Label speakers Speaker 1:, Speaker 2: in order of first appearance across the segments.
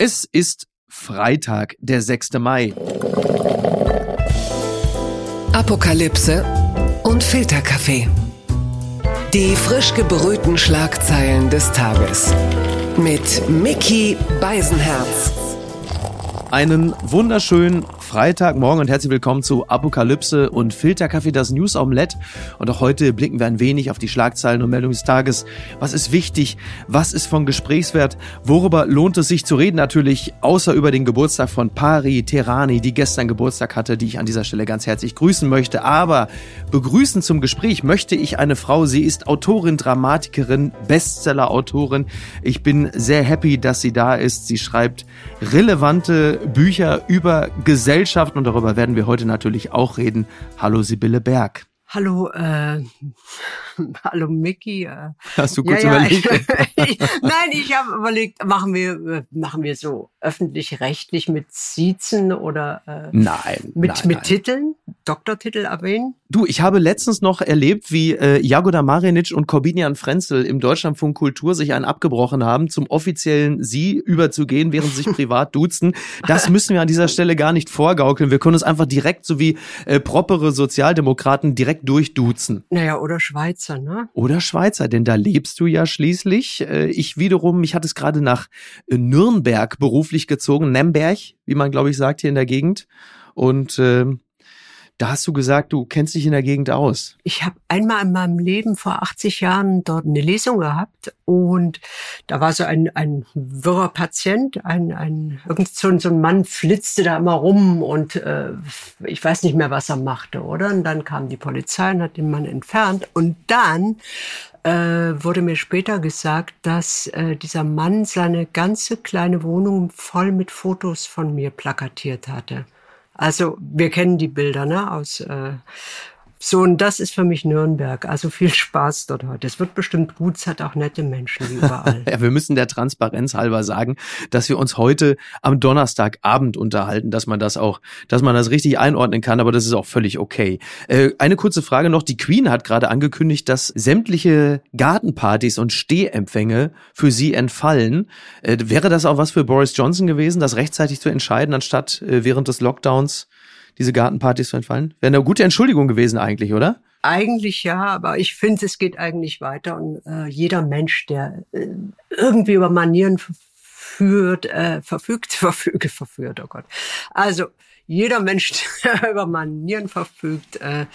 Speaker 1: Es ist Freitag, der 6. Mai.
Speaker 2: Apokalypse und Filterkaffee. Die frisch gebrühten Schlagzeilen des Tages. Mit Mickey Beisenherz.
Speaker 1: Einen wunderschönen Freitagmorgen und herzlich willkommen zu Apokalypse und Filterkaffee, das News Omelette. Und auch heute blicken wir ein wenig auf die Schlagzeilen und Meldungen des Tages. Was ist wichtig? Was ist von Gesprächswert? Worüber lohnt es sich zu reden? Natürlich, außer über den Geburtstag von Pari Terani, die gestern Geburtstag hatte, die ich an dieser Stelle ganz herzlich grüßen möchte. Aber begrüßen zum Gespräch möchte ich eine Frau. Sie ist Autorin, Dramatikerin, Bestseller-Autorin. Ich bin sehr happy, dass sie da ist. Sie schreibt relevante Bücher über Gesellschaft Gesellschaft und darüber werden wir heute natürlich auch reden. Hallo Sibylle Berg.
Speaker 3: Hallo, äh, hallo Mickey. Äh,
Speaker 1: Hast du kurz ja, überlegt? Ja,
Speaker 3: ich, nein, ich habe überlegt, machen wir, machen wir so öffentlich-rechtlich mit Siezen oder äh,
Speaker 1: nein,
Speaker 3: mit,
Speaker 1: nein,
Speaker 3: mit
Speaker 1: nein.
Speaker 3: Titeln, Doktortitel erwähnen?
Speaker 1: Du, ich habe letztens noch erlebt, wie äh, Jagoda Marinic und Corbinian Frenzel im Deutschlandfunk Kultur sich einen abgebrochen haben, zum offiziellen Sie überzugehen, während sie sich privat duzen. Das müssen wir an dieser Stelle gar nicht vorgaukeln. Wir können uns einfach direkt, so wie äh, propere Sozialdemokraten, direkt durchduzen.
Speaker 3: Naja, oder Schweizer, ne?
Speaker 1: Oder Schweizer, denn da lebst du ja schließlich. Äh, ich wiederum, mich hat es gerade nach äh, Nürnberg beruflich gezogen, Nemberg, wie man, glaube ich, sagt hier in der Gegend. Und äh, da hast du gesagt, du kennst dich in der Gegend aus.
Speaker 3: Ich habe einmal in meinem Leben vor 80 Jahren dort eine Lesung gehabt und da war so ein, ein wirrer Patient, ein, ein irgend so, so ein Mann flitzte da immer rum und äh, ich weiß nicht mehr, was er machte, oder? Und dann kam die Polizei und hat den Mann entfernt und dann äh, wurde mir später gesagt, dass äh, dieser Mann seine ganze kleine Wohnung voll mit Fotos von mir plakatiert hatte. Also wir kennen die Bilder ne, aus äh, so, und das ist für mich Nürnberg. Also viel Spaß dort heute. Es wird bestimmt gut. Es hat auch nette Menschen überall.
Speaker 1: ja, wir müssen der Transparenz halber sagen, dass wir uns heute am Donnerstagabend unterhalten, dass man das auch, dass man das richtig einordnen kann, aber das ist auch völlig okay. Äh, eine kurze Frage noch. Die Queen hat gerade angekündigt, dass sämtliche Gartenpartys und Stehempfänge für sie entfallen. Äh, wäre das auch was für Boris Johnson gewesen, das rechtzeitig zu entscheiden, anstatt äh, während des Lockdowns diese Gartenpartys zu entfallen? Wäre eine gute Entschuldigung gewesen eigentlich, oder?
Speaker 3: Eigentlich ja, aber ich finde, es geht eigentlich weiter und äh, jeder Mensch, der äh, irgendwie über Manieren verführt, äh, verfügt, verfüge, verführt, oh Gott. Also jeder Mensch, der über Manieren verfügt, äh,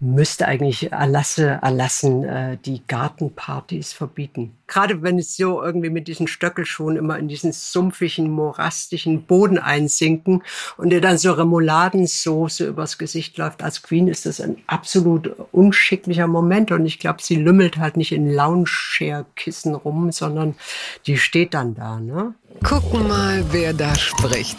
Speaker 3: müsste eigentlich Erlasse erlassen, äh, die Gartenpartys verbieten. Gerade wenn es so irgendwie mit diesen Stöckelschuhen immer in diesen sumpfigen, morastischen Boden einsinken und dir dann so Remouladensoße übers Gesicht läuft. Als Queen ist das ein absolut unschicklicher Moment und ich glaube, sie lümmelt halt nicht in Lounge-Chair-Kissen rum, sondern die steht dann da. Ne?
Speaker 2: Gucken mal, wer da spricht.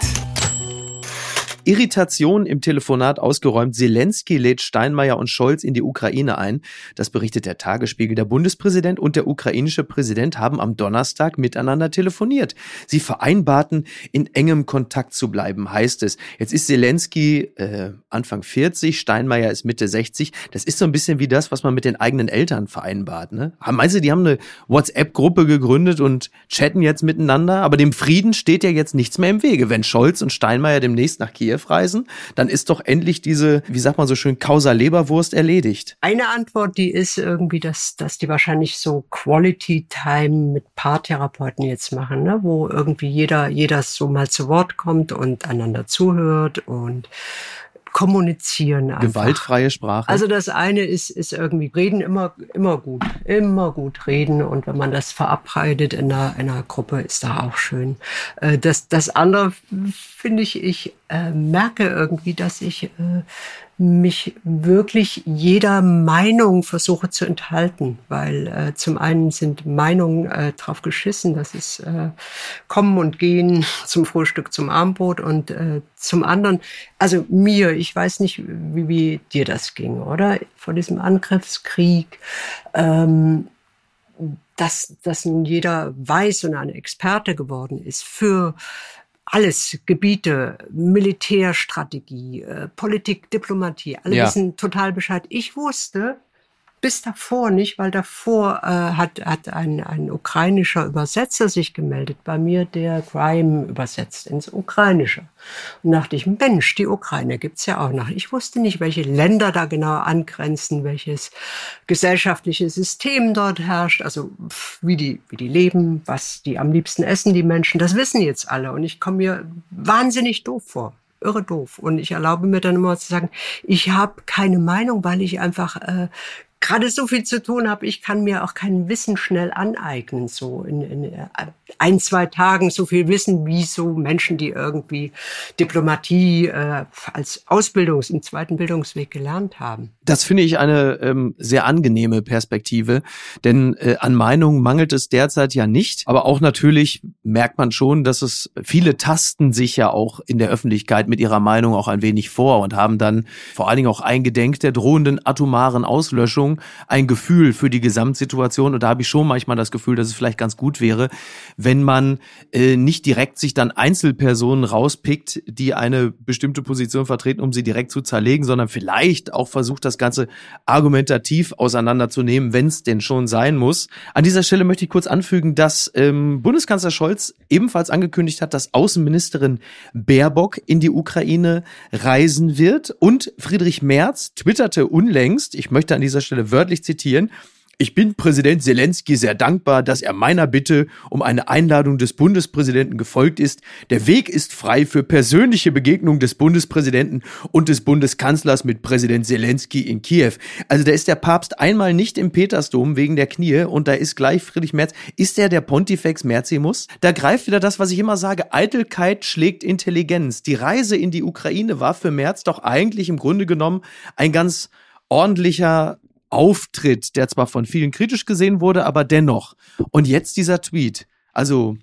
Speaker 1: Irritation im Telefonat ausgeräumt. Zelensky lädt Steinmeier und Scholz in die Ukraine ein. Das berichtet der Tagesspiegel. Der Bundespräsident und der ukrainische Präsident haben am Donnerstag miteinander telefoniert. Sie vereinbarten, in engem Kontakt zu bleiben, heißt es. Jetzt ist Zelensky äh, Anfang 40, Steinmeier ist Mitte 60. Das ist so ein bisschen wie das, was man mit den eigenen Eltern vereinbart. Ne? Meinst du, die haben eine WhatsApp-Gruppe gegründet und chatten jetzt miteinander? Aber dem Frieden steht ja jetzt nichts mehr im Wege. Wenn Scholz und Steinmeier demnächst nach Kiew reisen, dann ist doch endlich diese, wie sagt man so schön, Causa Leberwurst erledigt.
Speaker 3: Eine Antwort, die ist irgendwie, dass, dass die wahrscheinlich so Quality Time mit Paartherapeuten jetzt machen, ne? wo irgendwie jeder, jeder so mal zu Wort kommt und einander zuhört und kommunizieren. Einfach.
Speaker 1: Gewaltfreie Sprache.
Speaker 3: Also das eine ist, ist irgendwie reden immer, immer gut, immer gut reden. Und wenn man das verabredet in einer, in einer Gruppe, ist da auch schön. Äh, das, das andere finde ich, ich äh, merke irgendwie, dass ich äh, mich wirklich jeder Meinung versuche zu enthalten, weil äh, zum einen sind Meinungen äh, drauf geschissen, das ist äh, Kommen und Gehen zum Frühstück, zum Abendbrot und äh, zum anderen, also mir, ich weiß nicht, wie, wie dir das ging, oder? Vor diesem Angriffskrieg, ähm, dass, dass nun jeder weiß und ein Experte geworden ist für alles Gebiete, Militärstrategie, äh, Politik, Diplomatie, alle
Speaker 1: Ja.
Speaker 3: wissen total Bescheid. Ich wusste, bis davor nicht, weil davor äh, hat, hat ein, ein ukrainischer Übersetzer sich gemeldet bei mir, der Crime übersetzt ins Ukrainische. Und dachte ich, Mensch, die Ukraine gibt's ja auch noch. Ich wusste nicht, welche Länder da genau angrenzen, welches gesellschaftliche System dort herrscht, also wie die, wie die leben, was die am liebsten essen, die Menschen. Das wissen jetzt alle. Und ich komme mir wahnsinnig doof vor irre doof. Und ich erlaube mir dann immer zu sagen, ich habe keine Meinung, weil ich einfach äh, gerade so viel zu tun habe, ich kann mir auch kein Wissen schnell aneignen, so in, in äh, ein, zwei Tagen so viel Wissen wie so Menschen, die irgendwie Diplomatie äh, als Ausbildungs-, im zweiten Bildungsweg gelernt haben.
Speaker 1: Das finde ich eine ähm, sehr angenehme Perspektive, denn äh, an Meinungen mangelt es derzeit ja nicht, aber auch natürlich merkt man schon, dass es viele tasten sich ja auch in der Öffentlichkeit mit ihrer Meinung auch ein wenig vor und haben dann vor allen Dingen auch eingedenk der drohenden atomaren Auslöschung ein Gefühl für die Gesamtsituation. Und da habe ich schon manchmal das Gefühl, dass es vielleicht ganz gut wäre, wenn man äh, nicht direkt sich dann Einzelpersonen rauspickt, die eine bestimmte Position vertreten, um sie direkt zu zerlegen, sondern vielleicht auch versucht, das Ganze argumentativ auseinanderzunehmen, wenn es denn schon sein muss. An dieser Stelle möchte ich kurz anfügen, dass ähm, Bundeskanzler Scholz ebenfalls angekündigt hat, dass Außenministerin Baerbock in die Ukraine reisen wird. Und Friedrich Merz twitterte unlängst, ich möchte an dieser Stelle Stelle wörtlich zitieren. Ich bin Präsident Zelensky sehr dankbar, dass er meiner Bitte um eine Einladung des Bundespräsidenten gefolgt ist. Der Weg ist frei für persönliche Begegnung des Bundespräsidenten und des Bundeskanzlers mit Präsident Zelensky in Kiew. Also da ist der Papst einmal nicht im Petersdom wegen der Knie und da ist gleich Friedrich Merz. Ist er der Pontifex Mercimus? Da greift wieder das, was ich immer sage, Eitelkeit schlägt Intelligenz. Die Reise in die Ukraine war für Merz doch eigentlich im Grunde genommen ein ganz ordentlicher Auftritt, der zwar von vielen kritisch gesehen wurde, aber dennoch. Und jetzt dieser Tweet. Also,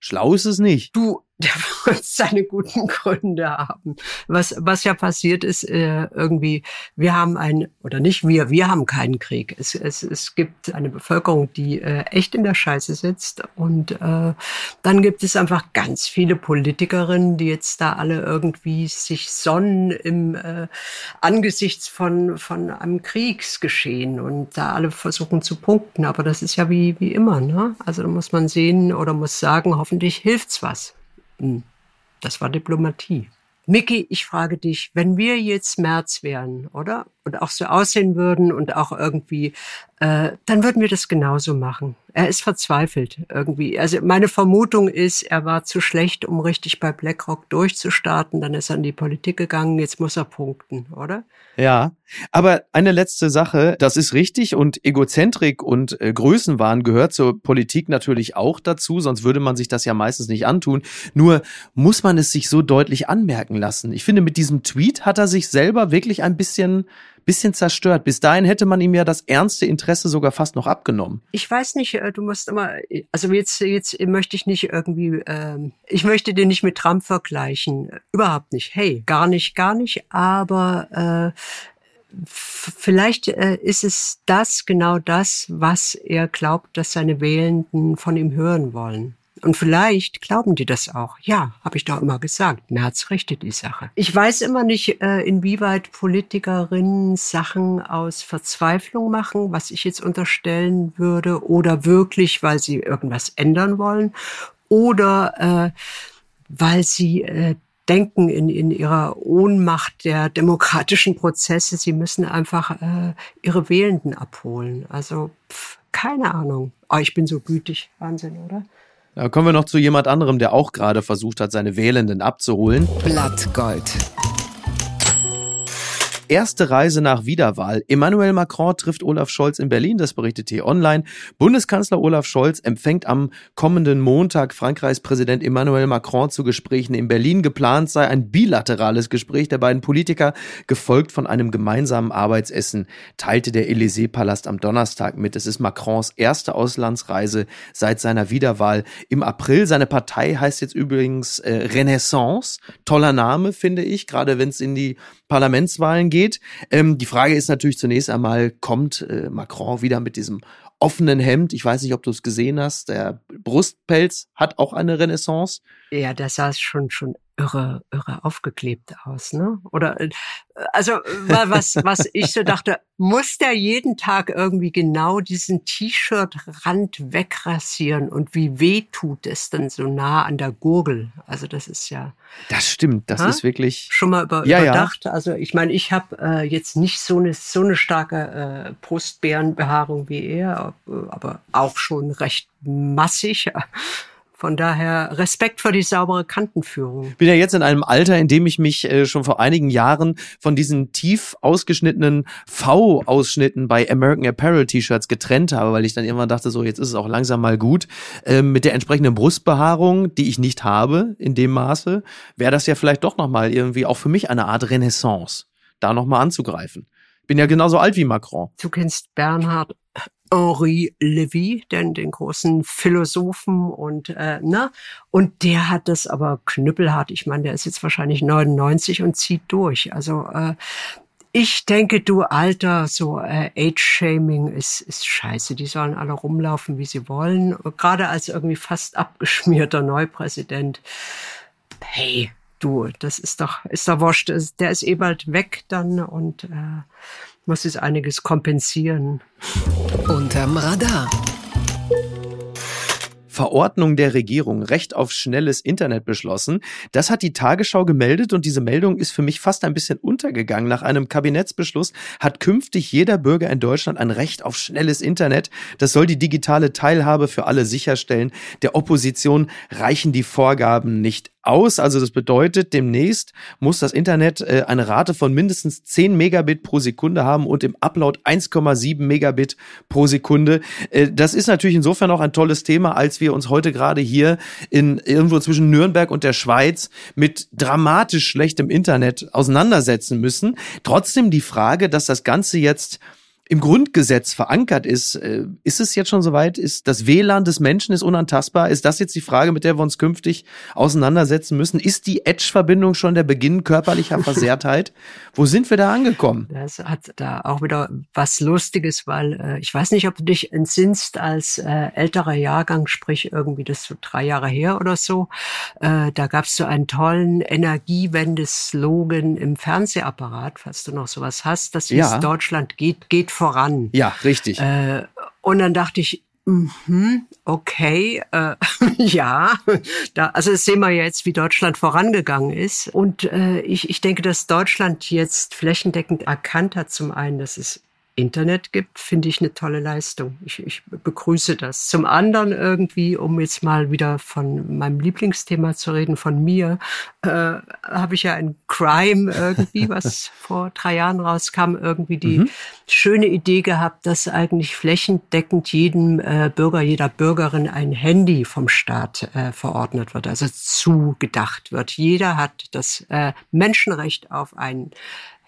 Speaker 1: schlau ist es nicht.
Speaker 3: Du, der wird seine guten Gründe haben. Was, was ja passiert ist, äh, irgendwie, wir haben ein, oder nicht wir, wir haben keinen Krieg. Es, es, es gibt eine Bevölkerung, die äh, echt in der Scheiße sitzt. Und äh, dann gibt es einfach ganz viele Politikerinnen, die jetzt da alle irgendwie sich sonnen im äh, angesichts von, von einem Kriegsgeschehen und da alle versuchen zu punkten. Aber das ist ja wie, wie immer. Ne? Also da muss man sehen oder muss sagen, hoffentlich hilft's was. Hm, das war Diplomatie. Mickey, ich frage dich, wenn wir jetzt März wären, oder? Und auch so aussehen würden und auch irgendwie, äh, dann würden wir das genauso machen. Er ist verzweifelt irgendwie. Also meine Vermutung ist, er war zu schlecht, um richtig bei BlackRock durchzustarten. Dann ist er in die Politik gegangen. Jetzt muss er punkten, oder?
Speaker 1: Ja, aber eine letzte Sache, das ist richtig und Egozentrik und äh, Größenwahn gehört zur Politik natürlich auch dazu, sonst würde man sich das ja meistens nicht antun. Nur muss man es sich so deutlich anmerken lassen. Ich finde, mit diesem Tweet hat er sich selber wirklich ein bisschen bisschen zerstört. Bis dahin hätte man ihm ja das ernste Interesse sogar fast noch abgenommen.
Speaker 3: Ich weiß nicht, äh, du musst immer, also jetzt, jetzt möchte ich nicht irgendwie, ähm, ich möchte den nicht mit Trump vergleichen. Überhaupt nicht. Hey, gar nicht, gar nicht. Aber äh, vielleicht äh, ist es das, genau das, was er glaubt, dass seine Wählenden von ihm hören wollen. Und vielleicht glauben die das auch. Ja, habe ich doch immer gesagt. Merz richtet die Sache. Ich weiß immer nicht, äh, inwieweit Politikerinnen Sachen aus Verzweiflung machen, was ich jetzt unterstellen würde, oder wirklich, weil sie irgendwas ändern wollen, oder äh, weil sie äh, denken in, in ihrer Ohnmacht der demokratischen Prozesse, sie müssen einfach äh, ihre Wählenden abholen. Also pff, keine Ahnung. Oh, ich bin so gütig. Wahnsinn, oder?
Speaker 1: Da kommen wir noch zu jemand anderem, der auch gerade versucht hat, seine Wählenden abzuholen.
Speaker 2: Blattgold
Speaker 1: erste Reise nach Wiederwahl. Emmanuel Macron trifft Olaf Scholz in Berlin, das berichtet hier online. Bundeskanzler Olaf Scholz empfängt am kommenden Montag Frankreichs Präsident Emmanuel Macron zu Gesprächen in Berlin. Geplant sei ein bilaterales Gespräch der beiden Politiker, gefolgt von einem gemeinsamen Arbeitsessen, teilte der Élysée-Palast am Donnerstag mit. Es ist Macrons erste Auslandsreise seit seiner Wiederwahl im April. Seine Partei heißt jetzt übrigens äh, Renaissance. Toller Name, finde ich, gerade wenn es in die Parlamentswahlen geht. Ähm, die Frage ist natürlich zunächst einmal, kommt äh, Macron wieder mit diesem offenen Hemd? Ich weiß nicht, ob du es gesehen hast. Der Brustpelz hat auch eine Renaissance.
Speaker 3: Ja, das sah schon schon irre, irre aufgeklebt aus, ne? Oder äh, also was, was ich so dachte, muss der jeden Tag irgendwie genau diesen T-Shirt-Rand wegrasieren und wie weh tut es denn so nah an der Gurgel? Also das ist ja.
Speaker 1: Das stimmt, das ha? ist wirklich
Speaker 3: schon mal über, ja, überdacht. Ja. Also ich meine, ich habe äh, jetzt nicht so eine so eine starke äh, Brustbeerenbehaarung wie er, aber auch schon recht massig. Von daher Respekt für die saubere Kantenführung.
Speaker 1: Bin ja jetzt in einem Alter, in dem ich mich äh, schon vor einigen Jahren von diesen tief ausgeschnittenen V-Ausschnitten bei American Apparel T-Shirts getrennt habe, weil ich dann irgendwann dachte, so jetzt ist es auch langsam mal gut. Ähm, mit der entsprechenden Brustbehaarung, die ich nicht habe in dem Maße, wäre das ja vielleicht doch nochmal irgendwie auch für mich eine Art Renaissance, da nochmal anzugreifen. Bin ja genauso alt wie Macron.
Speaker 3: Du kennst Bernhard Henri Levy, den, den großen Philosophen und äh, ne und der hat das aber knüppelhart. Ich meine, der ist jetzt wahrscheinlich 99 und zieht durch. Also äh, ich denke, du Alter, so äh, Age-Shaming ist, ist scheiße. Die sollen alle rumlaufen, wie sie wollen. Gerade als irgendwie fast abgeschmierter Neupräsident. Hey, du, das ist doch, ist doch wurscht. Der ist eh bald weg dann und äh, muss es einiges kompensieren.
Speaker 2: Unterm Radar.
Speaker 1: Verordnung der Regierung, Recht auf schnelles Internet beschlossen. Das hat die Tagesschau gemeldet und diese Meldung ist für mich fast ein bisschen untergegangen. Nach einem Kabinettsbeschluss hat künftig jeder Bürger in Deutschland ein Recht auf schnelles Internet. Das soll die digitale Teilhabe für alle sicherstellen. Der Opposition reichen die Vorgaben nicht aus. Also das bedeutet, demnächst muss das Internet äh, eine Rate von mindestens 10 Megabit pro Sekunde haben und im Upload 1,7 Megabit pro Sekunde. Äh, das ist natürlich insofern auch ein tolles Thema, als wir uns heute gerade hier in irgendwo zwischen Nürnberg und der Schweiz mit dramatisch schlechtem Internet auseinandersetzen müssen. Trotzdem die Frage, dass das Ganze jetzt im Grundgesetz verankert ist. Äh, ist es jetzt schon soweit? Ist das WLAN des Menschen ist unantastbar? Ist das jetzt die Frage, mit der wir uns künftig auseinandersetzen müssen? Ist die Edge-Verbindung schon der Beginn körperlicher Versehrtheit? Wo sind wir da angekommen?
Speaker 3: Das hat da auch wieder was Lustiges, weil äh, ich weiß nicht, ob du dich entsinnst als äh, älterer Jahrgang, sprich irgendwie das so drei Jahre her oder so. Äh, da gab es so einen tollen Energiewende-Slogan im Fernsehapparat, falls du noch sowas hast. Das ja. ist Deutschland geht, geht voran.
Speaker 1: Ja, richtig.
Speaker 3: Äh, und dann dachte ich, Mhm, okay, äh, ja, da, also das sehen wir jetzt, wie Deutschland vorangegangen ist. Und äh, ich, ich denke, dass Deutschland jetzt flächendeckend erkannt hat, zum einen, dass es Internet gibt, finde ich eine tolle Leistung. Ich, ich begrüße das. Zum anderen irgendwie, um jetzt mal wieder von meinem Lieblingsthema zu reden, von mir, äh, habe ich ja ein Crime irgendwie, was vor drei Jahren rauskam, irgendwie die mhm. schöne Idee gehabt, dass eigentlich flächendeckend jedem äh, Bürger, jeder Bürgerin ein Handy vom Staat äh, verordnet wird, also zugedacht wird. Jeder hat das äh, Menschenrecht auf ein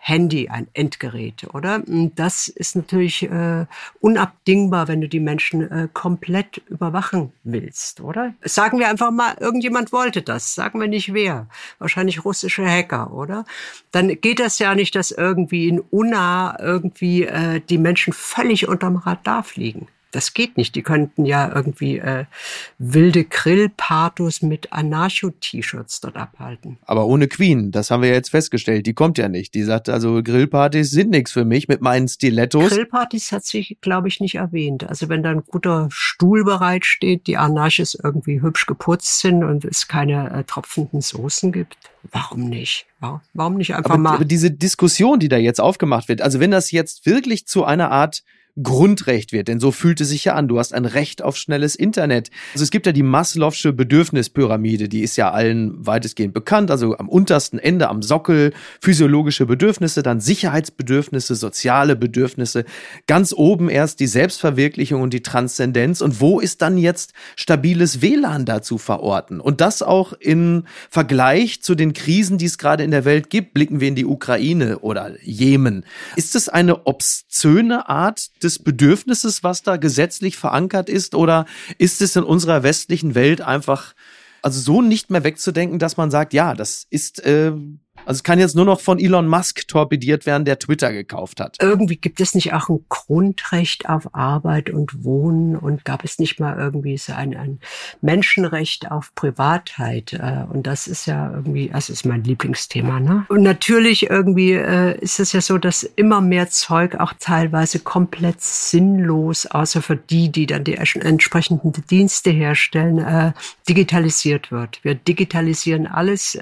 Speaker 3: Handy ein Endgerät, oder? Das ist natürlich äh, unabdingbar, wenn du die Menschen äh, komplett überwachen willst, oder? Sagen wir einfach mal, irgendjemand wollte das. Sagen wir nicht wer. Wahrscheinlich russische Hacker, oder? Dann geht das ja nicht, dass irgendwie in Unna irgendwie äh, die Menschen völlig unterm Radar fliegen. Das geht nicht. Die könnten ja irgendwie äh, wilde Grillpartos mit Anarcho-T-Shirts dort abhalten.
Speaker 1: Aber ohne Queen, das haben wir jetzt festgestellt. Die kommt ja nicht. Die sagt also, Grillpartys sind nichts für mich mit meinen Stilettos.
Speaker 3: Grillpartys hat sich, glaube ich, nicht erwähnt. Also wenn da ein guter Stuhl bereit steht, die Anarchis irgendwie hübsch geputzt sind und es keine äh, tropfenden Soßen gibt, warum nicht? Warum nicht einfach
Speaker 1: aber,
Speaker 3: mal?
Speaker 1: Aber diese Diskussion, die da jetzt aufgemacht wird, also wenn das jetzt wirklich zu einer Art Grundrecht wird, denn so fühlt es sich ja an. Du hast ein Recht auf schnelles Internet. Also es gibt ja die Maslow'sche Bedürfnispyramide, die ist ja allen weitestgehend bekannt. Also am untersten Ende, am Sockel, physiologische Bedürfnisse, dann Sicherheitsbedürfnisse, soziale Bedürfnisse. Ganz oben erst die Selbstverwirklichung und die Transzendenz. Und wo ist dann jetzt stabiles WLAN dazu verorten? Und das auch in Vergleich zu den Krisen, die es gerade in der Welt gibt. Blicken wir in die Ukraine oder Jemen. Ist es eine obszöne Art des Bedürfnisses, was da gesetzlich verankert ist? Oder ist es in unserer westlichen Welt einfach also so nicht mehr wegzudenken, dass man sagt, ja, das ist äh, Also es kann jetzt nur noch von Elon Musk torpediert werden, der Twitter gekauft hat.
Speaker 3: Irgendwie gibt es nicht auch ein Grundrecht auf Arbeit und Wohnen und gab es nicht mal irgendwie so ein, ein Menschenrecht auf Privatheit? Äh, und das ist ja irgendwie, das ist mein Lieblingsthema. Ne? Und natürlich irgendwie äh, ist es ja so, dass immer mehr Zeug auch teilweise komplett sinnlos, außer für die, die dann die entsprechenden Dienste herstellen, äh, digitalisiert wird. Wir digitalisieren alles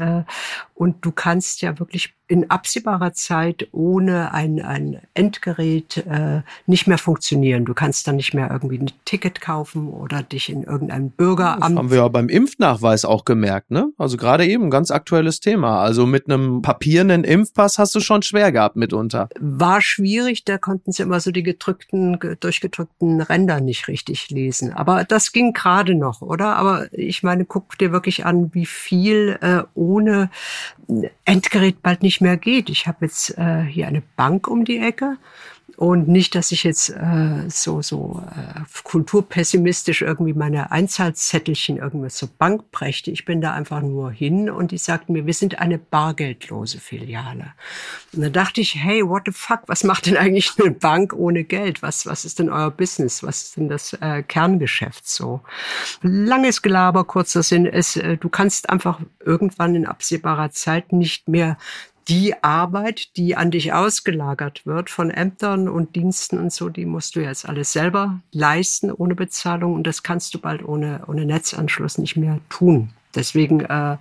Speaker 3: und du kannst ja wirklich in absehbarer Zeit ohne ein, ein Endgerät äh, nicht mehr funktionieren. Du kannst dann nicht mehr irgendwie ein Ticket kaufen oder dich in irgendein Bürgeramt. Das
Speaker 1: haben wir ja beim Impfnachweis auch gemerkt, ne? Also gerade eben ganz aktuelles Thema. Also mit einem papierenden Impfpass hast du schon schwer gehabt mitunter.
Speaker 3: War schwierig, da konnten sie immer so die gedrückten, durchgedrückten Ränder nicht richtig lesen. Aber das ging gerade noch, oder? Aber ich meine, guck dir wirklich an, wie viel äh, ohne Endgerät bald nicht mehr geht. Ich habe jetzt äh, hier eine Bank um die Ecke und nicht, dass ich jetzt äh, so, so äh, kulturpessimistisch irgendwie meine Einzahlzettelchen irgendwas zur Bank brächte. Ich bin da einfach nur hin und die sagten mir, wir sind eine bargeldlose Filiale. Und dann dachte ich, hey, what the fuck, was macht denn eigentlich eine Bank ohne Geld? Was, was ist denn euer Business? Was ist denn das äh, Kerngeschäft so? Langes Gelaber, kurzer Sinn, ist, äh, du kannst einfach irgendwann in absehbarer Zeit nicht mehr die Arbeit, die an dich ausgelagert wird von Ämtern und Diensten und so, die musst du jetzt alles selber leisten ohne Bezahlung und das kannst du bald ohne, ohne Netzanschluss nicht mehr tun. Deswegen, äh,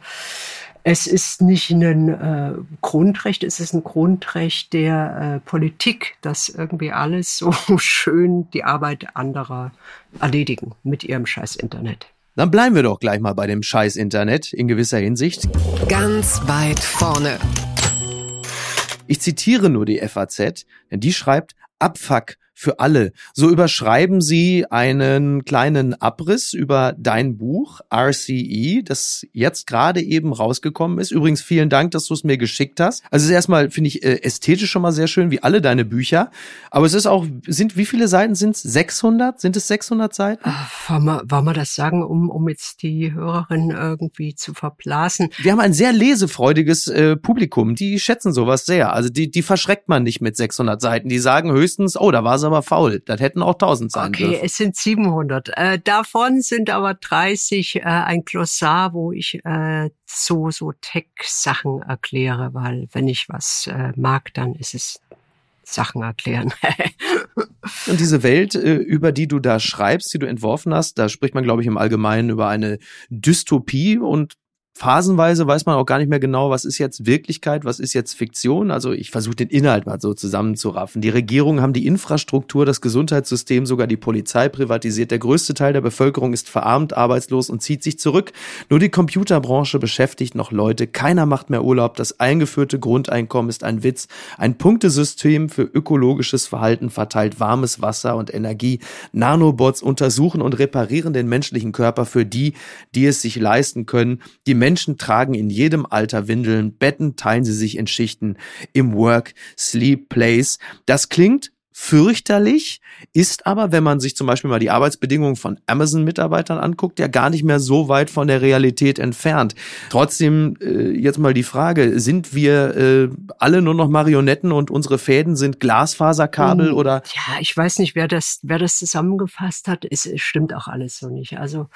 Speaker 3: es ist nicht ein äh, Grundrecht, es ist ein Grundrecht der äh, Politik, dass irgendwie alles so schön die Arbeit anderer erledigen mit ihrem scheiß Internet.
Speaker 1: Dann bleiben wir doch gleich mal bei dem scheiß Internet in gewisser Hinsicht.
Speaker 2: Ganz weit vorne.
Speaker 1: Ich zitiere nur die FAZ, denn die schreibt, Abfuck für alle. So überschreiben sie einen kleinen Abriss über dein Buch RCE, das jetzt gerade eben rausgekommen ist. Übrigens vielen Dank, dass du es mir geschickt hast. Also es ist erstmal finde ich äh, ästhetisch schon mal sehr schön, wie alle deine Bücher. Aber es ist auch sind wie viele Seiten sind es? 600? Sind es 600 Seiten?
Speaker 3: Wollen wir, wollen wir das sagen, um um jetzt die Hörerin irgendwie zu verblasen?
Speaker 1: Wir haben ein sehr lesefreudiges äh, Publikum. Die schätzen sowas sehr. Also die die verschreckt man nicht mit 600 Seiten. Die sagen höchstens, oh, da war es aber faul. Das hätten auch 1000 sein
Speaker 3: okay,
Speaker 1: dürfen.
Speaker 3: Okay, es sind 700. Äh, davon sind aber 30 äh, ein Glossar, wo ich äh, so so Tech-Sachen erkläre, weil wenn ich was äh, mag, dann ist es Sachen erklären.
Speaker 1: Und diese Welt, äh, über die du da schreibst, die du entworfen hast, da spricht man, glaube ich, im Allgemeinen über eine Dystopie und phasenweise weiß man auch gar nicht mehr genau, was ist jetzt Wirklichkeit, was ist jetzt Fiktion. Also ich versuche den Inhalt mal so zusammenzuraffen. Die Regierungen haben die Infrastruktur, das Gesundheitssystem, sogar die Polizei privatisiert. Der größte Teil der Bevölkerung ist verarmt, arbeitslos und zieht sich zurück. Nur die Computerbranche beschäftigt noch Leute. Keiner macht mehr Urlaub. Das eingeführte Grundeinkommen ist ein Witz. Ein Punktesystem für ökologisches Verhalten verteilt warmes Wasser und Energie. Nanobots untersuchen und reparieren den menschlichen Körper für die, die es sich leisten können. Die Menschen tragen in jedem Alter Windeln, Betten teilen sie sich in Schichten im Work, Sleep, Place. Das klingt fürchterlich, ist aber, wenn man sich zum Beispiel mal die Arbeitsbedingungen von Amazon-Mitarbeitern anguckt, ja gar nicht mehr so weit von der Realität entfernt. Trotzdem äh, jetzt mal die Frage, sind wir äh, alle nur noch Marionetten und unsere Fäden sind Glasfaserkabel um, oder?
Speaker 3: Ja, ich weiß nicht, wer das, wer das zusammengefasst hat. Es, es stimmt auch alles so nicht. Also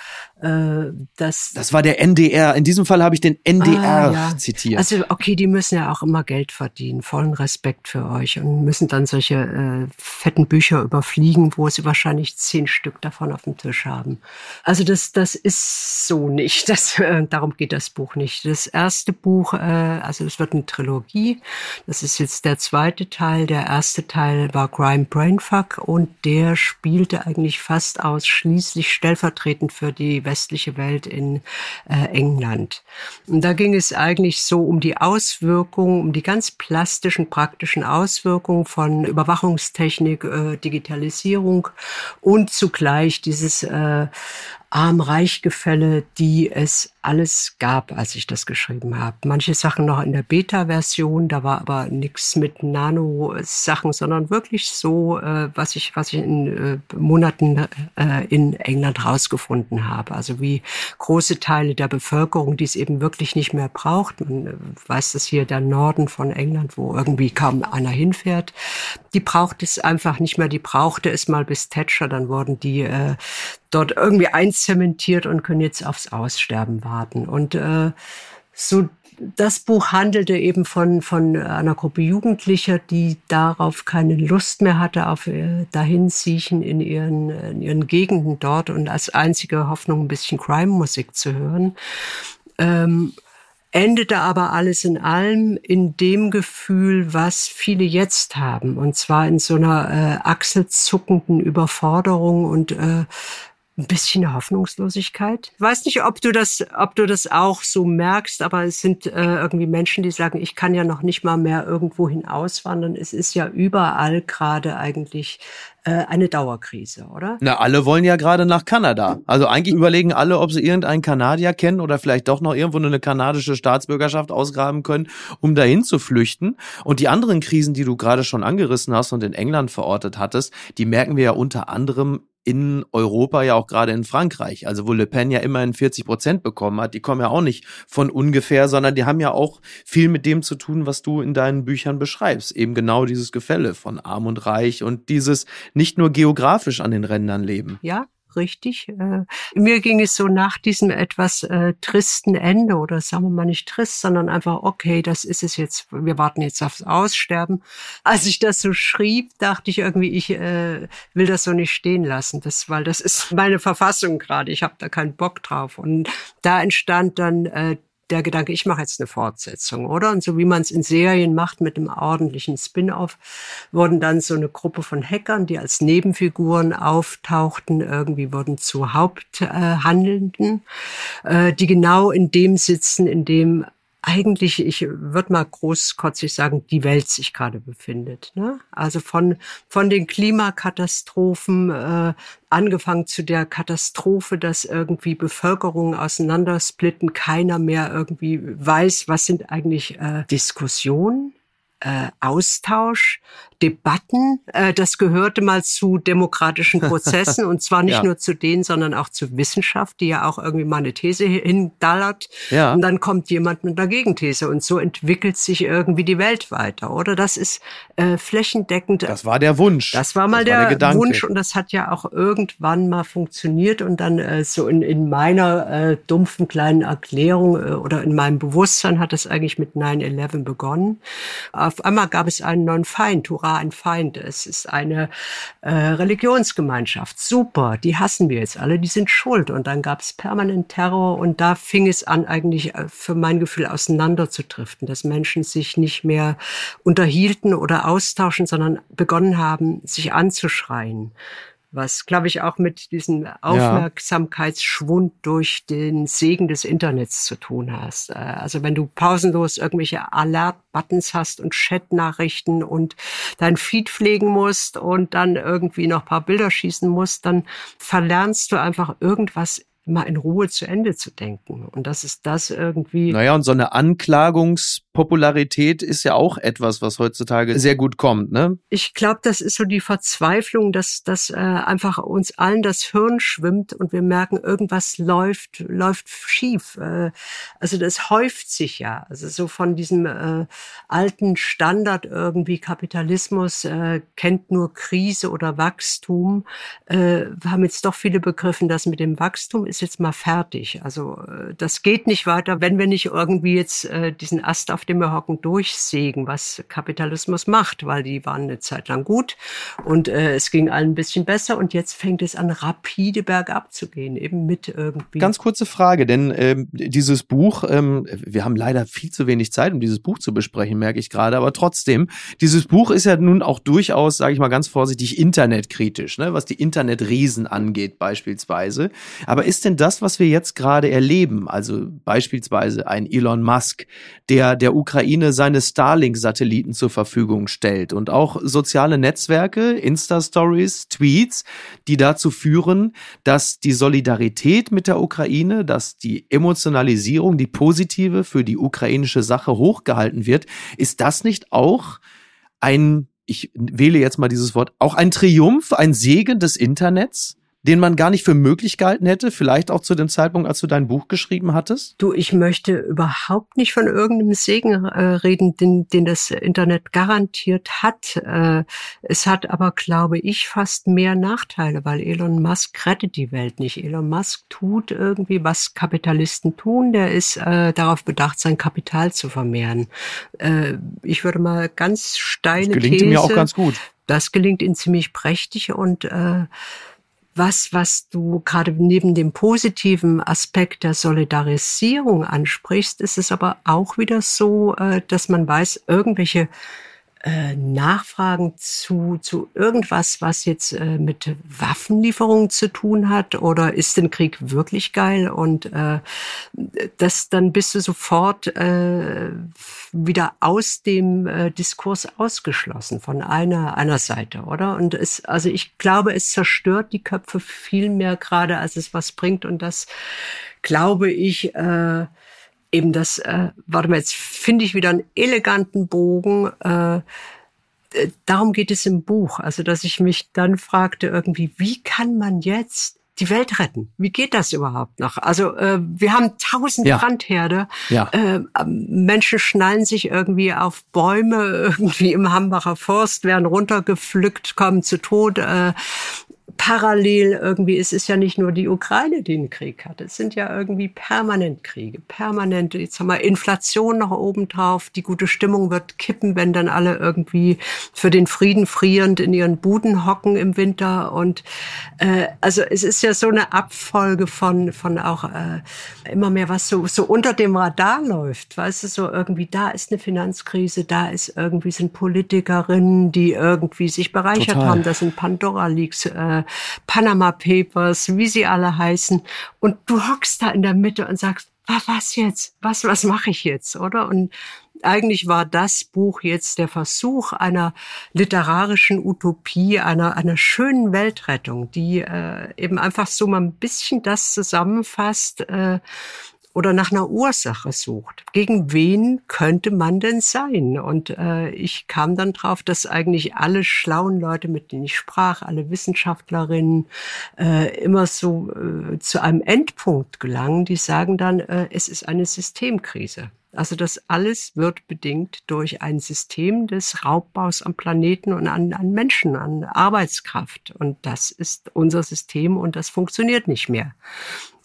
Speaker 3: äh, das.
Speaker 1: Das war der NDR. In diesem Fall habe ich den NDR ah, ja. zitiert.
Speaker 3: Also okay, die müssen ja auch immer Geld verdienen. Vollen Respekt für euch und müssen dann solche äh, fetten Bücher überfliegen, wo sie wahrscheinlich zehn Stück davon auf dem Tisch haben. Also das, das ist so nicht. Das, äh, darum geht das Buch nicht. Das erste Buch, äh, also es wird eine Trilogie. Das ist jetzt der zweite Teil. Der erste Teil war Crime Brainfuck und der spielte eigentlich fast ausschließlich stellvertretend für die westliche Welt in äh, England. Und da ging es eigentlich so um die Auswirkungen, um die ganz plastischen, praktischen Auswirkungen von Überwachungstechnik, äh, Digitalisierung und zugleich dieses äh, Arm-Reich-Gefälle, die es alles gab, als ich das geschrieben habe. Manche Sachen noch in der Beta-Version, da war aber nichts mit Nano-Sachen, sondern wirklich so, äh, was ich, was ich in äh, Monaten äh, in England rausgefunden habe. Also wie große Teile der Bevölkerung, die es eben wirklich nicht mehr braucht. Man äh, weiß das hier, der Norden von England, wo irgendwie kaum einer hinfährt. Die braucht es einfach nicht mehr. Die brauchte es mal bis Thatcher, dann wurden die äh, dort irgendwie einzementiert und können jetzt aufs Aussterben warten. Und äh, so das Buch handelte eben von, von einer Gruppe Jugendlicher, die darauf keine Lust mehr hatte, auf äh, Dahinsiechen in ihren, in ihren Gegenden dort und als einzige Hoffnung ein bisschen Crime-Musik zu hören. Ähm, endete aber alles in allem in dem Gefühl, was viele jetzt haben, und zwar in so einer äh, achselzuckenden Überforderung und äh, ein bisschen Hoffnungslosigkeit. Ich weiß nicht, ob du das, ob du das auch so merkst, aber es sind äh, irgendwie Menschen, die sagen, ich kann ja noch nicht mal mehr irgendwohin auswandern. Es ist ja überall gerade eigentlich äh, eine Dauerkrise, oder?
Speaker 1: Na, alle wollen ja gerade nach Kanada. Also eigentlich überlegen alle, ob sie irgendeinen Kanadier kennen oder vielleicht doch noch irgendwo eine kanadische Staatsbürgerschaft ausgraben können, um dahin zu flüchten. Und die anderen Krisen, die du gerade schon angerissen hast und in England verortet hattest, die merken wir ja unter anderem in Europa, ja auch gerade in Frankreich. Also wo Le Pen ja immerhin 40 Prozent bekommen hat, die kommen ja auch nicht von ungefähr, sondern die haben ja auch viel mit dem zu tun, was du in deinen Büchern beschreibst. Eben genau dieses Gefälle von arm und reich und dieses nicht nur geografisch an den Rändern leben.
Speaker 3: Ja, richtig. Äh, mir ging es so nach diesem etwas äh, tristen Ende oder sagen wir mal nicht trist, sondern einfach, okay, das ist es jetzt, wir warten jetzt aufs Aussterben. Als ich das so schrieb, dachte ich irgendwie, ich äh, will das so nicht stehen lassen, das, weil das ist meine Verfassung gerade, ich habe da keinen Bock drauf. Und da entstand dann äh, der Gedanke, ich mache jetzt eine Fortsetzung, oder? Und so wie man es in Serien macht mit einem ordentlichen Spin-off, wurden dann so eine Gruppe von Hackern, die als Nebenfiguren auftauchten, irgendwie wurden zu Haupthandelnden, äh, die genau in dem sitzen, in dem eigentlich, ich würde mal großkotzig sagen, die Welt sich gerade befindet. Ne? Also von, von den Klimakatastrophen, äh, angefangen zu der Katastrophe, dass irgendwie Bevölkerungen auseinandersplitten, keiner mehr irgendwie weiß, was sind eigentlich äh, Diskussionen, äh, Austausch, Debatten. Äh, das gehörte mal zu demokratischen Prozessen und zwar nicht ja. nur zu denen, sondern auch zur Wissenschaft, die ja auch irgendwie mal eine These hindallert. Ja. Und dann kommt jemand mit einer Gegenthese und so entwickelt sich irgendwie die Welt weiter, oder? Das ist äh, flächendeckend.
Speaker 1: Das war der Wunsch.
Speaker 3: Das war mal das der, war der Wunsch und das hat ja auch irgendwann mal funktioniert und dann äh, so in, in meiner äh, dumpfen kleinen Erklärung äh, oder in meinem Bewusstsein hat es eigentlich mit 9-11 begonnen. Auf einmal gab es einen neuen Feind, Hurra ein Feind. Es ist eine äh, Religionsgemeinschaft. Super, die hassen wir jetzt alle, die sind schuld. Und dann gab es permanent Terror und da fing es an, eigentlich äh, für mein Gefühl auseinanderzudriften, dass Menschen sich nicht mehr unterhielten oder austauschen, sondern begonnen haben, sich anzuschreien was, glaube ich, auch mit diesem Aufmerksamkeitsschwund durch den Segen des Internets zu tun hast. Äh, also wenn du pausenlos irgendwelche Alert-Buttons hast und Chat-Nachrichten und dein Feed pflegen musst und dann irgendwie noch paar Bilder schießen musst, dann verlernst du einfach irgendwas mal in Ruhe zu Ende zu denken. Und das ist das irgendwie.
Speaker 1: Naja, und so eine Anklagungspopularität ist ja auch etwas, was heutzutage sehr gut kommt, ne?
Speaker 3: Ich glaube, das ist so die Verzweiflung, dass, dass äh, einfach uns allen das Hirn schwimmt und wir merken, irgendwas läuft, läuft schief. Äh, also das häuft sich ja. Also so von diesem äh, alten Standard irgendwie Kapitalismus äh, kennt nur Krise oder Wachstum. Äh, haben jetzt doch viele begriffen, dass mit dem Wachstum ist jetzt mal fertig. Also äh, das geht nicht weiter, wenn wir nicht irgendwie jetzt äh, diesen Ast, auf dem wir hocken, durchsägen, was Kapitalismus macht, weil die waren eine Zeit lang gut und äh, es ging allen ein bisschen besser und jetzt fängt es an, rapide bergab zu gehen, eben mit irgendwie.
Speaker 1: Ganz kurze Frage, denn ähm, dieses Buch, ähm, wir haben leider viel zu wenig Zeit, um dieses Buch zu besprechen, merke ich gerade, aber trotzdem, dieses Buch ist ja nun auch durchaus, sage ich mal ganz vorsichtig, internetkritisch, ne, was die Internetriesen angeht beispielsweise. Aber ist ist denn das, was wir jetzt gerade erleben? Also beispielsweise ein Elon Musk, der der Ukraine seine Starlink-Satelliten zur Verfügung stellt und auch soziale Netzwerke, Insta-Stories, Tweets, die dazu führen, dass die Solidarität mit der Ukraine, dass die Emotionalisierung, die positive für die ukrainische Sache hochgehalten wird. Ist das nicht auch ein, ich wähle jetzt mal dieses Wort, auch ein Triumph, ein Segen des Internets? Den man gar nicht für möglich gehalten hätte, vielleicht auch zu dem Zeitpunkt, als du dein Buch geschrieben hattest?
Speaker 3: Du, ich möchte überhaupt nicht von irgendeinem Segen äh, reden, den, den das Internet garantiert hat. Äh, es hat aber, glaube ich, fast mehr Nachteile, weil Elon Musk rettet die Welt nicht. Elon Musk tut irgendwie, was Kapitalisten tun. Der ist äh, darauf bedacht, sein Kapital zu vermehren. Äh, ich würde mal ganz steile das
Speaker 1: gelingt
Speaker 3: These,
Speaker 1: mir auch ganz gut.
Speaker 3: Das gelingt ihm ziemlich prächtig und äh, was, was du gerade neben dem positiven Aspekt der Solidarisierung ansprichst, ist es aber auch wieder so, äh, dass man weiß, irgendwelche äh, Nachfragen zu, zu irgendwas, was jetzt äh, mit Waffenlieferungen zu tun hat? Oder ist den Krieg wirklich geil? Und äh, das dann bist du sofort äh, wieder aus dem äh, Diskurs ausgeschlossen von einer einer Seite, oder? Und es, also ich glaube, es zerstört die Köpfe viel mehr gerade, als es was bringt. Und das glaube ich äh, eben das, äh, warte mal, jetzt finde ich wieder einen eleganten Bogen. Äh, äh, darum geht es im Buch. Also, dass ich mich dann fragte irgendwie, wie kann man jetzt die Welt retten. Wie geht das überhaupt noch? Also äh, wir haben tausend ja. Brandherde. Ja. Äh, Menschen schnallen sich irgendwie auf Bäume, irgendwie im Hambacher Forst, werden runtergepflückt, kommen zu Tod. Äh, parallel irgendwie, es ist ja nicht nur die Ukraine, die einen Krieg hat. Es sind ja irgendwie permanent Kriege, permanent, jetzt haben wir Inflation noch oben drauf, die gute Stimmung wird kippen, wenn dann alle irgendwie für den Frieden frierend in ihren Buden hocken im Winter. Und äh, also es ist ja so eine Abfolge von, von auch äh, immer mehr, was so, so unter dem Radar läuft. Weißt du, so irgendwie, da ist eine Finanzkrise, da ist irgendwie sind Politikerinnen, die irgendwie sich bereichert Total. haben, das sind Pandora-Leaks. Äh, Panama Papers, wie sie alle heißen. Und du hockst da in der Mitte und sagst, was jetzt? Was, was mache ich jetzt, oder? Und eigentlich war das Buch jetzt der Versuch einer literarischen Utopie, einer, einer schönen Weltrettung, die äh, eben einfach so mal ein bisschen das zusammenfasst, äh, oder nach einer Ursache sucht. Gegen wen könnte man denn sein? Und äh, ich kam dann drauf, dass eigentlich alle schlauen Leute, mit denen ich sprach, alle Wissenschaftlerinnen, äh, immer so äh, zu einem Endpunkt gelangen. Die sagen dann, äh, es ist eine Systemkrise. Also das alles wird bedingt durch ein System des Raubbaus am Planeten und an, an Menschen, an Arbeitskraft. Und das ist unser System und das funktioniert nicht mehr.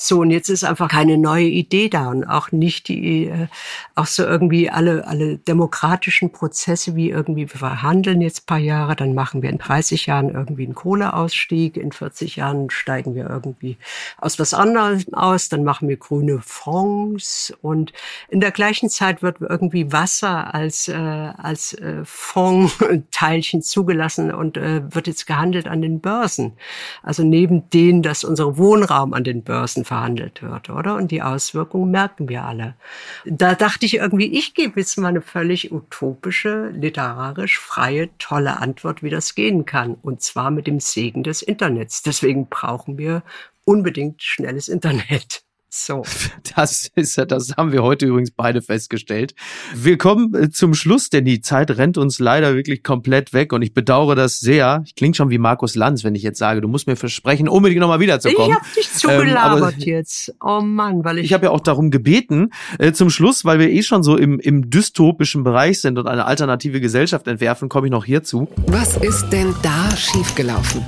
Speaker 3: So, und jetzt ist einfach keine neue Idee da und auch nicht die, äh, auch so irgendwie alle, alle demokratischen Prozesse, wie irgendwie wir verhandeln jetzt paar Jahre, dann machen wir in 30 Jahren irgendwie einen Kohleausstieg, in 40 Jahren steigen wir irgendwie aus was anderem aus, dann machen wir grüne Fonds und in der gleichen Zeit wird irgendwie Wasser als, äh, als äh, Fondsteilchen zugelassen und äh, wird jetzt gehandelt an den Börsen. Also neben denen, dass unser Wohnraum an den Börsen verhandelt wird, oder? Und die Auswirkungen merken wir alle. Da dachte ich irgendwie, ich gebe jetzt mal eine völlig utopische, literarisch freie, tolle Antwort, wie das gehen kann. Und zwar mit dem Segen des Internets. Deswegen brauchen wir unbedingt schnelles Internet. So.
Speaker 1: Das ist ja, das haben wir heute übrigens beide festgestellt. Wir kommen äh, zum Schluss, denn die Zeit rennt uns leider wirklich komplett weg und ich bedauere das sehr. Ich klinge schon wie Markus Lanz, wenn ich jetzt sage, du musst mir versprechen, unbedingt nochmal wiederzukommen.
Speaker 3: Ich habe dich zugelabert ähm, jetzt. Oh Mann, weil ich.
Speaker 1: Ich habe ja auch darum gebeten, äh, zum Schluss, weil wir eh schon so im, im dystopischen Bereich sind und eine alternative Gesellschaft entwerfen, komme ich noch hierzu.
Speaker 2: Was ist denn da schiefgelaufen?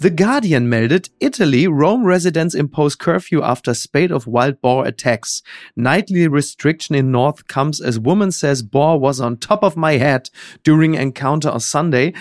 Speaker 1: The Guardian meldet, Italy, Rome residents impose curfew after spate of wild boar attacks. Nightly restriction in north comes as woman says boar was on top of my head during encounter on Sunday.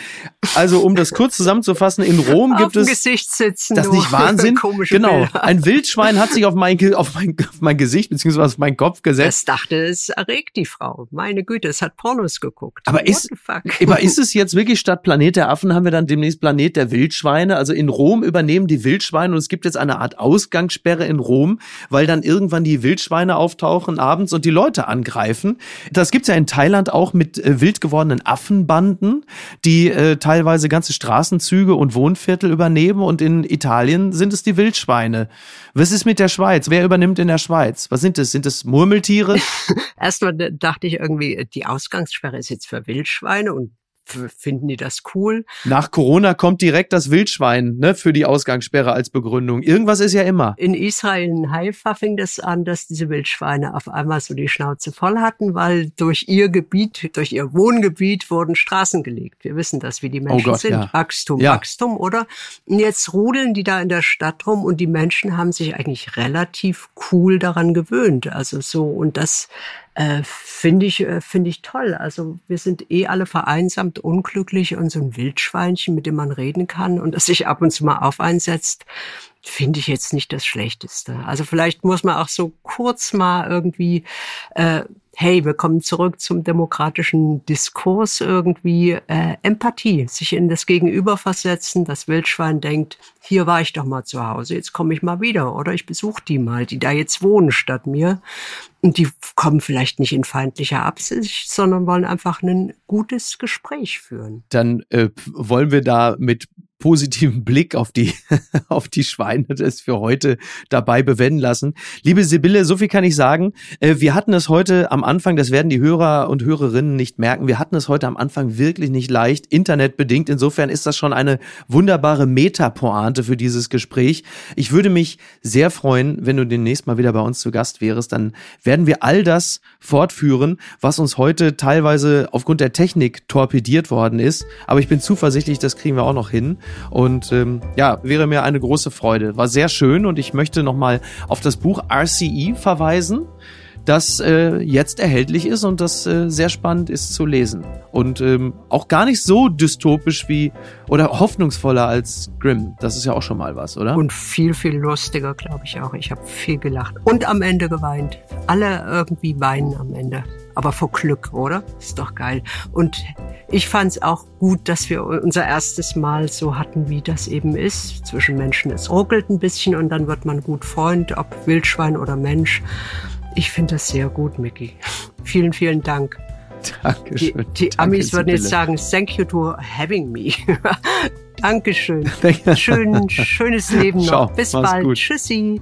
Speaker 1: Also um das kurz zusammenzufassen, in Rom gibt es
Speaker 3: Gesicht sitzen,
Speaker 1: das nicht Wahnsinn. genau, Bilder. ein Wildschwein hat sich auf mein, auf mein, auf mein Gesicht beziehungsweise auf meinen Kopf gesetzt.
Speaker 3: Das dachte, es erregt die Frau. Meine Güte, es hat Pornos geguckt.
Speaker 1: Aber ist, aber ist es jetzt wirklich statt Planet der Affen haben wir dann demnächst Planet der Wildschweine? Also Also in Rom übernehmen die Wildschweine und es gibt jetzt eine Art Ausgangssperre in Rom, weil dann irgendwann die Wildschweine auftauchen abends und die Leute angreifen. Das gibt's ja in Thailand auch mit äh, wild gewordenen Affenbanden, die äh, teilweise ganze Straßenzüge und Wohnviertel übernehmen und in Italien sind es die Wildschweine. Was ist mit der Schweiz? Wer übernimmt in der Schweiz? Was sind es? Sind es Murmeltiere?
Speaker 3: Erstmal dachte ich irgendwie, die Ausgangssperre ist jetzt für Wildschweine und finden die das cool.
Speaker 1: Nach Corona kommt direkt das Wildschwein ne, für die Ausgangssperre als Begründung. Irgendwas ist ja immer.
Speaker 3: In Israel, in Haifa fing das an, dass diese Wildschweine auf einmal so die Schnauze voll hatten, weil durch ihr Gebiet, durch ihr Wohngebiet wurden Straßen gelegt. Wir wissen das, wie die oh Menschen oh Gott, sind. Ja. Wachstum, ja. Wachstum, oder? Und jetzt rudeln die da in der Stadt rum und die Menschen haben sich eigentlich relativ cool daran gewöhnt. Also so, und das äh, finde ich, äh, finde ich toll. Also wir sind eh alle vereinsamt, unglücklich und so ein Wildschweinchen, mit dem man reden kann und das sich ab und zu mal auf einsetzt, finde ich jetzt nicht das Schlechteste. Also vielleicht muss man auch so kurz mal irgendwie äh, hey, wir kommen zurück zum demokratischen Diskurs irgendwie, äh, Empathie, sich in das Gegenüber versetzen. Das Wildschwein denkt, hier war ich doch mal zu Hause, jetzt komme ich mal wieder oder ich besuche die mal, die da jetzt wohnen statt mir. Und die kommen vielleicht nicht in feindlicher Absicht, sondern wollen einfach ein gutes Gespräch führen.
Speaker 1: Dann äh, wollen wir da mit positiven Blick auf die, auf die Schweine das für heute dabei bewenden lassen. Liebe Sibylle, so viel kann ich sagen. Äh, wir hatten es heute am Anfang, das werden die Hörer und Hörerinnen nicht merken, wir hatten es heute am Anfang wirklich nicht leicht, internetbedingt. Insofern ist das schon eine wunderbare Metapointe für dieses Gespräch. Ich würde mich sehr freuen, wenn du demnächst mal wieder bei uns zu Gast wärst. Dann werden wir all das fortführen, was uns heute teilweise aufgrund der Technik torpediert worden ist. Aber ich bin zuversichtlich, das kriegen wir auch noch hin. Und ähm, ja, wäre mir eine große Freude. War sehr schön und ich möchte nochmal auf das Buch RCE verweisen das äh, jetzt erhältlich ist und das äh, sehr spannend ist zu lesen. Und ähm, auch gar nicht so dystopisch wie oder hoffnungsvoller als Grimm. Das ist ja auch schon mal was, oder?
Speaker 3: Und viel, viel lustiger, glaube ich auch. Ich habe viel gelacht und am Ende geweint. Alle irgendwie weinen am Ende aber vor Glück, oder? Ist doch geil. Und ich fand es auch gut, dass wir unser erstes Mal so hatten, wie das eben ist. Zwischen Menschen, es ruckelt ein bisschen und dann wird man gut Freund, ob Wildschwein oder Mensch. Ich finde das sehr gut, Mickey. vielen, vielen Dank.
Speaker 1: Dankeschön.
Speaker 3: Die, die Amis würden jetzt sagen, thank you to having me. Dankeschön. Schön, schönes Leben noch. Ciao, Bis bald. Gut. Tschüssi.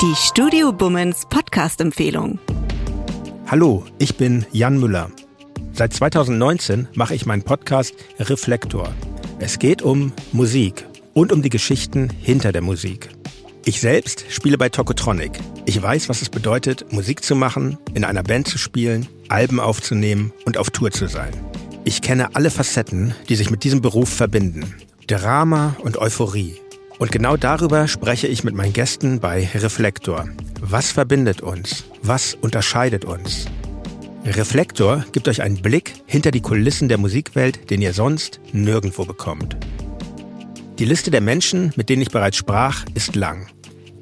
Speaker 4: Die Studio Bummens Podcast-Empfehlung.
Speaker 5: Hallo, ich bin Jan Müller. Seit 2019 mache ich meinen Podcast Reflektor. Es geht um Musik und um die Geschichten hinter der Musik. Ich selbst spiele bei Tokotronic. Ich weiß, was es bedeutet, Musik zu machen, in einer Band zu spielen, Alben aufzunehmen und auf Tour zu sein. Ich kenne alle Facetten, die sich mit diesem Beruf verbinden. Drama und Euphorie. Und genau darüber spreche ich mit meinen Gästen bei Reflektor. Was verbindet uns? Was unterscheidet uns? Reflektor gibt euch einen Blick hinter die Kulissen der Musikwelt, den ihr sonst nirgendwo bekommt. Die Liste der Menschen, mit denen ich bereits sprach, ist lang.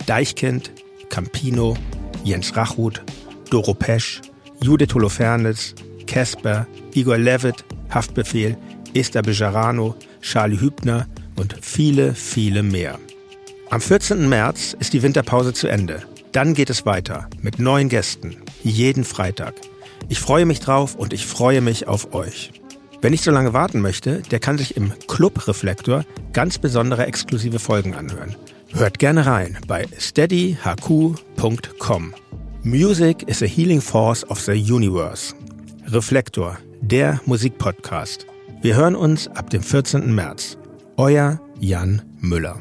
Speaker 5: Deichkind, Campino, Jens Rachut, Doro Pesch, Judith Holofernes, Casper, Igor Levitt, Haftbefehl, Esther Bejarano, Charlie Hübner und viele, viele mehr. Am 14. März ist die Winterpause zu Ende. Dann geht es weiter mit neuen Gästen, jeden Freitag. Ich freue mich drauf und ich freue mich auf euch. Wer nicht so lange warten möchte, der kann sich im Club Reflektor ganz besondere exklusive Folgen anhören. Hört gerne rein bei steadyhq.com. Music is a healing force of the universe. Reflektor, der Musikpodcast. Wir hören uns ab dem 14. März. Euer Jan Müller.